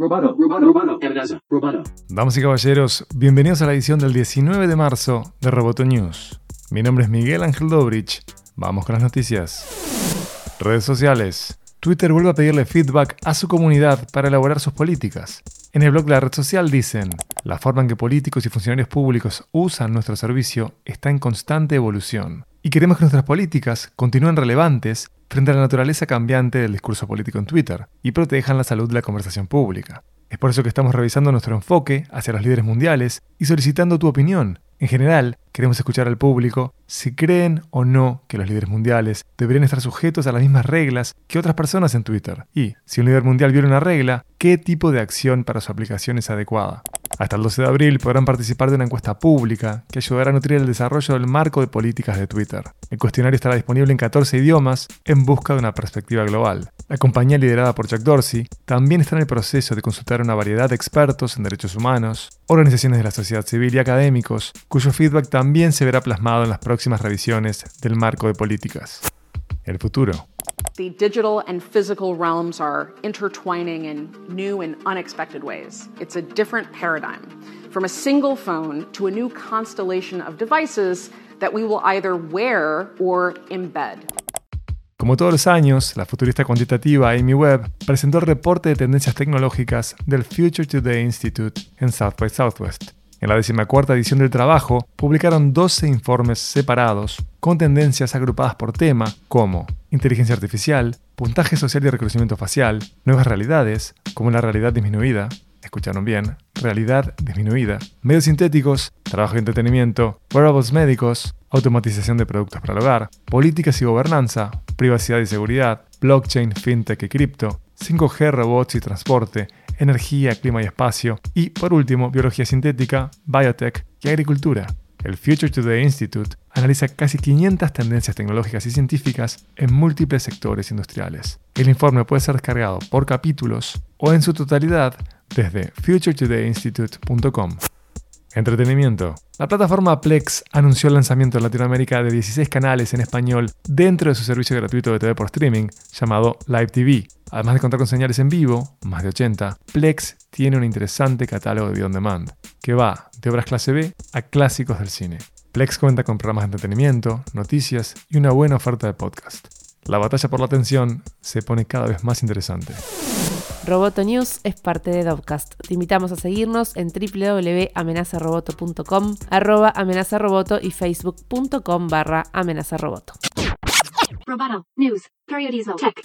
Roboto, amenaza, roboto. Damas y caballeros, bienvenidos a la edición del 19 de marzo de Roboto News. Mi nombre es Miguel Ángel Dobrich. Vamos con las noticias. Redes sociales. Twitter vuelve a pedirle feedback a su comunidad para elaborar sus políticas. En el blog de la red social dicen, la forma en que políticos y funcionarios públicos usan nuestro servicio está en constante evolución. Y queremos que nuestras políticas continúen relevantes frente a la naturaleza cambiante del discurso político en Twitter y protejan la salud de la conversación pública. Es por eso que estamos revisando nuestro enfoque hacia los líderes mundiales y solicitando tu opinión. En general, queremos escuchar al público si creen o no que los líderes mundiales deberían estar sujetos a las mismas reglas que otras personas en Twitter. Y, si un líder mundial viola una regla, ¿qué tipo de acción para su aplicación es adecuada? Hasta el 12 de abril podrán participar de una encuesta pública que ayudará a nutrir el desarrollo del marco de políticas de Twitter. El cuestionario estará disponible en 14 idiomas en busca de una perspectiva global. La compañía liderada por Jack Dorsey también está en el proceso de consultar a una variedad de expertos en derechos humanos, organizaciones de la sociedad civil y académicos, cuyo feedback también se verá plasmado en las próximas revisiones del marco de políticas. El futuro. The digital and physical realms are intertwining in new and unexpected ways. It's a different paradigm. From a single phone to a new constellation of devices that we will either wear or embed. Como todos los años, la futurista cuantitativa Amy Webb presentó el reporte de tendencias tecnológicas del Future Today Institute en South by Southwest. En la decimacuarta edición del trabajo, publicaron 12 informes separados con tendencias agrupadas por tema como inteligencia artificial, puntaje social y reconocimiento facial, nuevas realidades, como la realidad disminuida, escucharon bien, realidad disminuida, medios sintéticos, trabajo y entretenimiento, wearables médicos, automatización de productos para el hogar, políticas y gobernanza, privacidad y seguridad, blockchain, fintech y cripto, 5G, robots y transporte, energía, clima y espacio, y por último, biología sintética, biotech y agricultura. El Future Today Institute analiza casi 500 tendencias tecnológicas y científicas en múltiples sectores industriales. El informe puede ser descargado por capítulos o en su totalidad desde futuretodayinstitute.com. Entretenimiento. La plataforma Plex anunció el lanzamiento en Latinoamérica de 16 canales en español dentro de su servicio gratuito de TV por streaming llamado Live TV. Además de contar con señales en vivo, más de 80, Plex tiene un interesante catálogo de video on demand, que va de obras clase B a clásicos del cine. Plex cuenta con programas de entretenimiento, noticias y una buena oferta de podcast. La batalla por la atención se pone cada vez más interesante. Roboto News es parte de Dovcast. Te invitamos a seguirnos en www.amenazaroboto.com, arroba amenazaroboto y facebook.com barra amenazaroboto. Roboto, news, periodismo, tech.